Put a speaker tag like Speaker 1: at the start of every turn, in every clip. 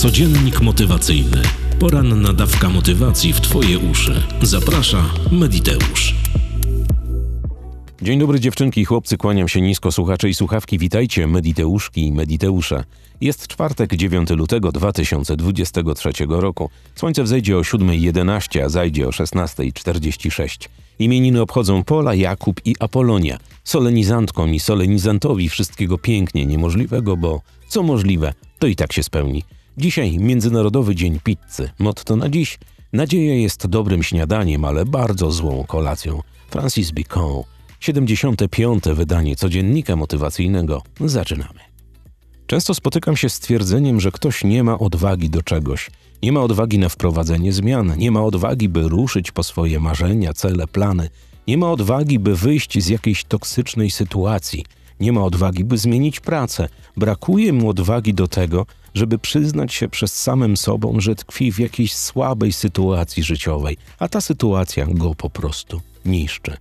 Speaker 1: Codziennik motywacyjny. Poranna dawka motywacji w Twoje uszy. Zaprasza Mediteusz.
Speaker 2: Dzień dobry dziewczynki i chłopcy, kłaniam się nisko słuchacze i słuchawki. Witajcie, Mediteuszki i Mediteusze. Jest czwartek, 9 lutego 2023 roku. Słońce wzejdzie o 7.11, a zajdzie o 16.46. Imieniny obchodzą Pola, Jakub i Apolonia. Solenizantkom i solenizantowi wszystkiego pięknie niemożliwego, bo co możliwe, to i tak się spełni. Dzisiaj Międzynarodowy Dzień Pizzy. Motto na dziś: Nadzieja jest dobrym śniadaniem, ale bardzo złą kolacją. Francis Bacon. 75. wydanie codziennika motywacyjnego. Zaczynamy. Często spotykam się z twierdzeniem, że ktoś nie ma odwagi do czegoś. Nie ma odwagi na wprowadzenie zmian, nie ma odwagi, by ruszyć po swoje marzenia, cele, plany. Nie ma odwagi, by wyjść z jakiejś toksycznej sytuacji. Nie ma odwagi, by zmienić pracę. Brakuje mu odwagi do tego, żeby przyznać się przez samym sobą, że tkwi w jakiejś słabej sytuacji życiowej, a ta sytuacja go po prostu niszczy.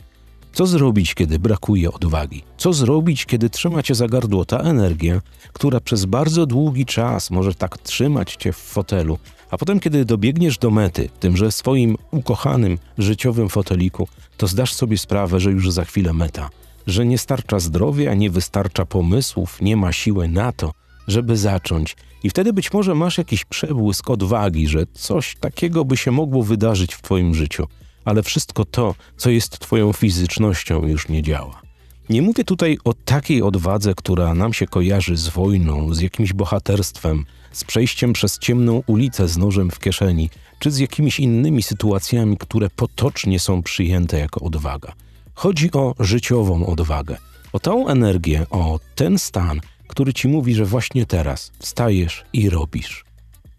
Speaker 2: Co zrobić, kiedy brakuje odwagi? Co zrobić, kiedy trzyma cię za gardło ta energia, która przez bardzo długi czas może tak trzymać cię w fotelu, a potem, kiedy dobiegniesz do mety, tymże swoim ukochanym życiowym foteliku, to zdasz sobie sprawę, że już za chwilę meta, że nie starcza zdrowia, nie wystarcza pomysłów, nie ma siły na to, żeby zacząć. I wtedy być może masz jakiś przebłysk odwagi, że coś takiego by się mogło wydarzyć w Twoim życiu, ale wszystko to, co jest Twoją fizycznością, już nie działa. Nie mówię tutaj o takiej odwadze, która nam się kojarzy z wojną, z jakimś bohaterstwem, z przejściem przez ciemną ulicę z nożem w kieszeni, czy z jakimiś innymi sytuacjami, które potocznie są przyjęte jako odwaga. Chodzi o życiową odwagę, o tą energię, o ten stan, który ci mówi, że właśnie teraz wstajesz i robisz.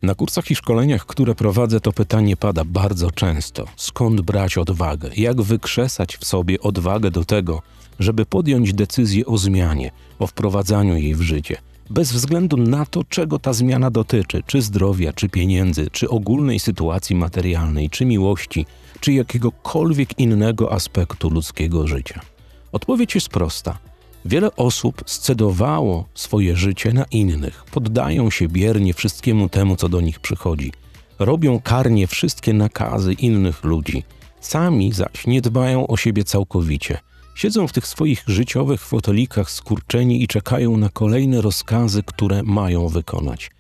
Speaker 2: Na kursach i szkoleniach, które prowadzę, to pytanie pada bardzo często: skąd brać odwagę? Jak wykrzesać w sobie odwagę do tego, żeby podjąć decyzję o zmianie, o wprowadzaniu jej w życie, bez względu na to, czego ta zmiana dotyczy czy zdrowia, czy pieniędzy, czy ogólnej sytuacji materialnej, czy miłości, czy jakiegokolwiek innego aspektu ludzkiego życia? Odpowiedź jest prosta Wiele osób scedowało swoje życie na innych, poddają się biernie wszystkiemu temu, co do nich przychodzi, robią karnie wszystkie nakazy innych ludzi, sami zaś nie dbają o siebie całkowicie. Siedzą w tych swoich życiowych fotelikach skurczeni i czekają na kolejne rozkazy, które mają wykonać.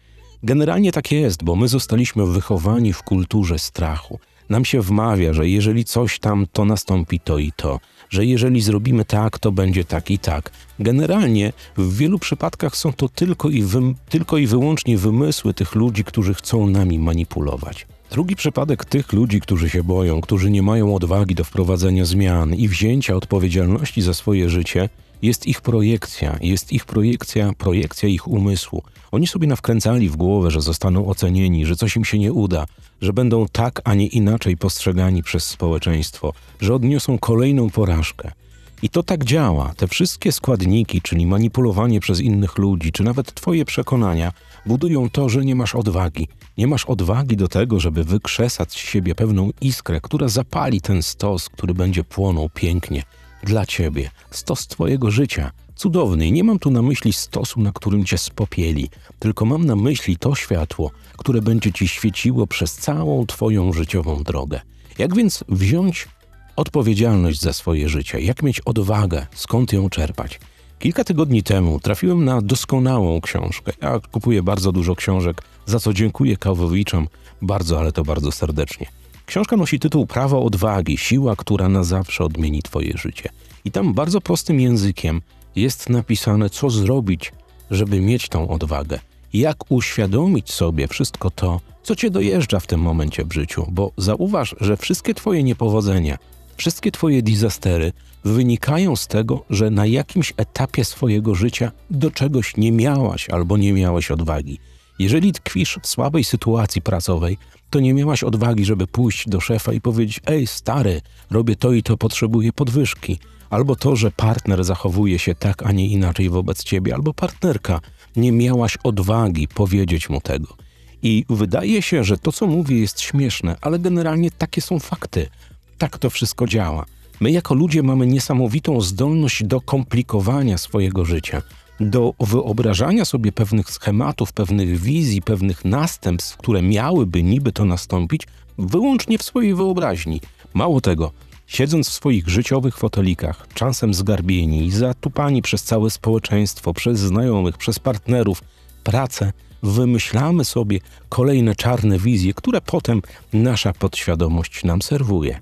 Speaker 2: Generalnie tak jest, bo my zostaliśmy wychowani w kulturze strachu. Nam się wmawia, że jeżeli coś tam, to nastąpi to i to że jeżeli zrobimy tak, to będzie tak i tak. Generalnie w wielu przypadkach są to tylko i, wy, tylko i wyłącznie wymysły tych ludzi, którzy chcą nami manipulować. Drugi przypadek tych ludzi, którzy się boją, którzy nie mają odwagi do wprowadzenia zmian i wzięcia odpowiedzialności za swoje życie, jest ich projekcja, jest ich projekcja, projekcja ich umysłu. Oni sobie nawkręcali w głowę, że zostaną ocenieni, że coś im się nie uda, że będą tak, a nie inaczej postrzegani przez społeczeństwo, że odniosą kolejną porażkę. I to tak działa. Te wszystkie składniki, czyli manipulowanie przez innych ludzi, czy nawet Twoje przekonania, budują to, że nie masz odwagi. Nie masz odwagi do tego, żeby wykrzesać z siebie pewną iskrę, która zapali ten stos, który będzie płonął pięknie dla Ciebie. Stos Twojego życia. Cudowny. Nie mam tu na myśli stosu, na którym Cię spopieli, tylko mam na myśli to światło, które będzie Ci świeciło przez całą Twoją życiową drogę. Jak więc wziąć odpowiedzialność za swoje życie? Jak mieć odwagę? Skąd ją czerpać? Kilka tygodni temu trafiłem na doskonałą książkę. Ja kupuję bardzo dużo książek, za co dziękuję Kawowiczom bardzo, ale to bardzo serdecznie. Książka nosi tytuł Prawo odwagi, siła, która na zawsze odmieni Twoje życie. I tam bardzo prostym językiem jest napisane, co zrobić, żeby mieć tą odwagę. Jak uświadomić sobie wszystko to, co cię dojeżdża w tym momencie w życiu, bo zauważ, że wszystkie Twoje niepowodzenia, wszystkie Twoje disastery wynikają z tego, że na jakimś etapie swojego życia do czegoś nie miałaś albo nie miałeś odwagi. Jeżeli tkwisz w słabej sytuacji pracowej, to nie miałaś odwagi, żeby pójść do szefa i powiedzieć: Ej, stary, robię to i to, potrzebuję podwyżki. Albo to, że partner zachowuje się tak, a nie inaczej wobec ciebie, albo partnerka. Nie miałaś odwagi powiedzieć mu tego. I wydaje się, że to, co mówię, jest śmieszne, ale generalnie takie są fakty. Tak to wszystko działa. My, jako ludzie, mamy niesamowitą zdolność do komplikowania swojego życia do wyobrażania sobie pewnych schematów, pewnych wizji, pewnych następstw, które miałyby niby to nastąpić, wyłącznie w swojej wyobraźni. Mało tego, siedząc w swoich życiowych fotelikach, czasem zgarbieni i zatupani przez całe społeczeństwo, przez znajomych, przez partnerów, pracę, wymyślamy sobie kolejne czarne wizje, które potem nasza podświadomość nam serwuje.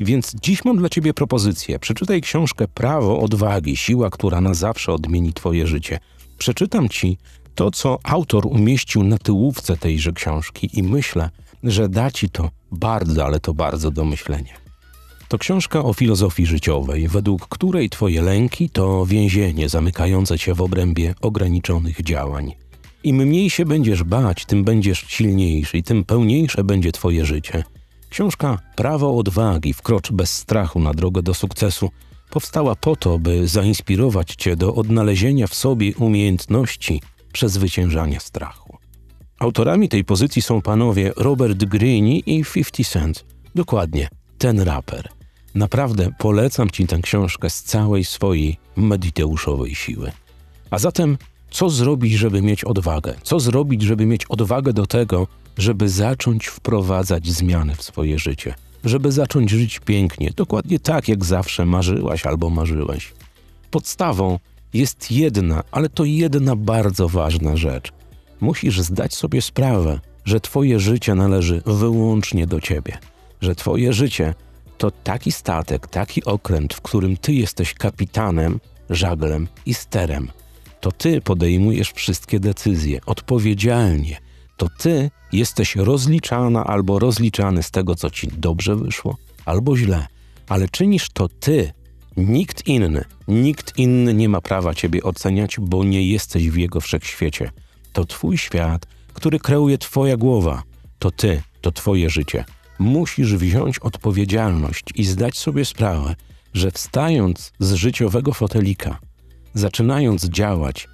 Speaker 2: Więc dziś mam dla ciebie propozycję. Przeczytaj książkę Prawo odwagi, siła, która na zawsze odmieni twoje życie. Przeczytam ci to, co autor umieścił na tyłówce tejże książki i myślę, że da ci to bardzo, ale to bardzo do myślenia. To książka o filozofii życiowej, według której twoje lęki to więzienie zamykające cię w obrębie ograniczonych działań. Im mniej się będziesz bać, tym będziesz silniejszy i tym pełniejsze będzie twoje życie. Książka Prawo odwagi, wkrocz bez strachu na drogę do sukcesu, powstała po to, by zainspirować cię do odnalezienia w sobie umiejętności przezwyciężania strachu. Autorami tej pozycji są panowie Robert Greene i 50 Cent. Dokładnie, ten raper. Naprawdę polecam ci tę książkę z całej swojej mediteuszowej siły. A zatem, co zrobić, żeby mieć odwagę? Co zrobić, żeby mieć odwagę do tego, żeby zacząć wprowadzać zmiany w swoje życie? Żeby zacząć żyć pięknie, dokładnie tak, jak zawsze marzyłaś albo marzyłeś. Podstawą jest jedna, ale to jedna bardzo ważna rzecz. Musisz zdać sobie sprawę, że Twoje życie należy wyłącznie do Ciebie, że Twoje życie to taki statek, taki okręt, w którym Ty jesteś kapitanem, żaglem i sterem. To Ty podejmujesz wszystkie decyzje odpowiedzialnie. To Ty jesteś rozliczana albo rozliczany z tego, co Ci dobrze wyszło, albo źle, ale czynisz to Ty, nikt inny. Nikt inny nie ma prawa Ciebie oceniać, bo nie jesteś w jego wszechświecie. To Twój świat, który kreuje Twoja głowa. To Ty, to Twoje życie. Musisz wziąć odpowiedzialność i zdać sobie sprawę, że wstając z życiowego fotelika, zaczynając działać,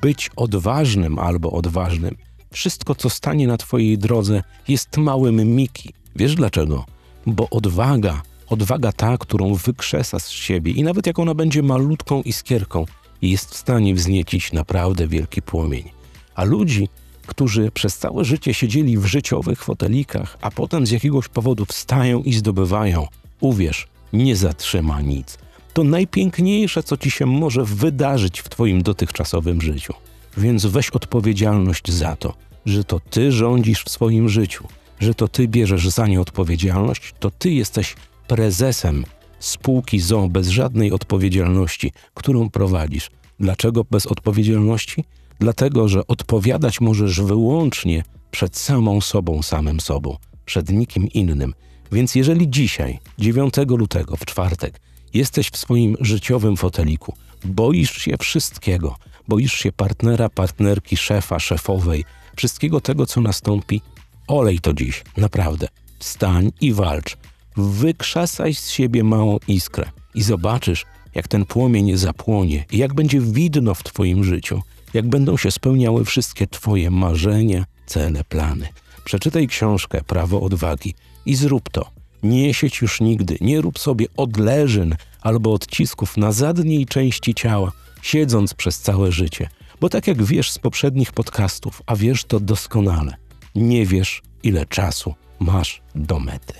Speaker 2: być odważnym albo odważnym, wszystko, co stanie na Twojej drodze, jest małym miki. Wiesz dlaczego? Bo odwaga, odwaga ta, którą wykrzesa z siebie i nawet jak ona będzie malutką iskierką, jest w stanie wzniecić naprawdę wielki płomień. A ludzi, którzy przez całe życie siedzieli w życiowych fotelikach, a potem z jakiegoś powodu wstają i zdobywają, uwierz, nie zatrzyma nic. To najpiękniejsze, co ci się może wydarzyć w twoim dotychczasowym życiu. Więc weź odpowiedzialność za to, że to ty rządzisz w swoim życiu, że to ty bierzesz za nie odpowiedzialność, to ty jesteś prezesem spółki ZO bez żadnej odpowiedzialności, którą prowadzisz. Dlaczego bez odpowiedzialności? Dlatego, że odpowiadać możesz wyłącznie przed samą sobą, samym sobą, przed nikim innym. Więc jeżeli dzisiaj, 9 lutego, w czwartek, jesteś w swoim życiowym foteliku, boisz się wszystkiego, boisz się partnera, partnerki, szefa, szefowej, wszystkiego tego, co nastąpi, olej to dziś, naprawdę. Wstań i walcz. Wykrzesaj z siebie małą iskrę i zobaczysz, jak ten płomień zapłonie jak będzie widno w Twoim życiu, jak będą się spełniały wszystkie Twoje marzenia, cele, plany. Przeczytaj książkę Prawo odwagi i zrób to. Nie sieć już nigdy, nie rób sobie odleżyn albo odcisków na zadniej części ciała, siedząc przez całe życie. Bo tak jak wiesz z poprzednich podcastów, a wiesz to doskonale, nie wiesz, ile czasu masz do mety.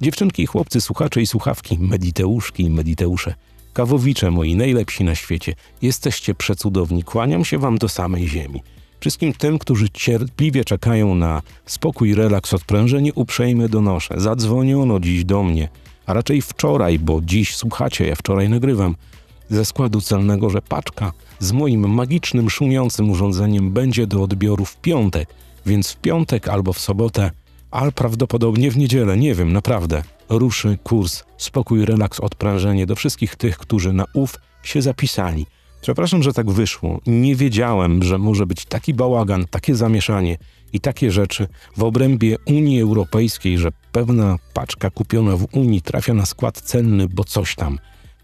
Speaker 2: Dziewczynki i chłopcy, słuchacze i słuchawki, mediteuszki i mediteusze, kawowicze moi najlepsi na świecie, jesteście przecudowni, kłaniam się wam do samej ziemi. Wszystkim tym, którzy cierpliwie czekają na spokój, relaks, odprężenie, uprzejmie donoszę. Zadzwoniono dziś do mnie, a raczej wczoraj, bo dziś słuchacie, ja wczoraj nagrywam, ze składu celnego, że paczka z moim magicznym, szumiącym urządzeniem będzie do odbioru w piątek, więc w piątek albo w sobotę, ale prawdopodobnie w niedzielę, nie wiem, naprawdę, ruszy kurs Spokój, relaks, odprężenie do wszystkich tych, którzy na ów się zapisali. Przepraszam, że tak wyszło. Nie wiedziałem, że może być taki bałagan, takie zamieszanie i takie rzeczy w obrębie Unii Europejskiej, że pewna paczka kupiona w Unii trafia na skład cenny, bo coś tam.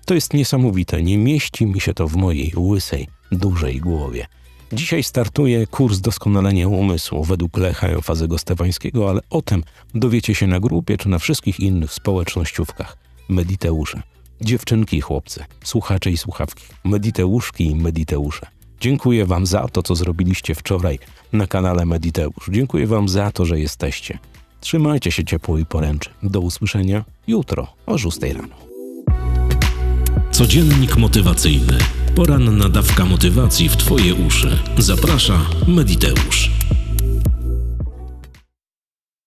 Speaker 2: To jest niesamowite, nie mieści mi się to w mojej łysej, dużej głowie. Dzisiaj startuje kurs doskonalenia umysłu według Lecha Eufazego Stefańskiego, ale o tym dowiecie się na grupie czy na wszystkich innych społecznościówkach. Mediteusze, dziewczynki i chłopcy, słuchacze i słuchawki, mediteuszki i mediteusze. Dziękuję Wam za to, co zrobiliście wczoraj na kanale Mediteusz. Dziękuję Wam za to, że jesteście. Trzymajcie się ciepło i poręczy. Do usłyszenia jutro o 6 rano.
Speaker 1: Codziennik motywacyjny. Poranna dawka motywacji w Twoje uszy. Zaprasza Mediteusz.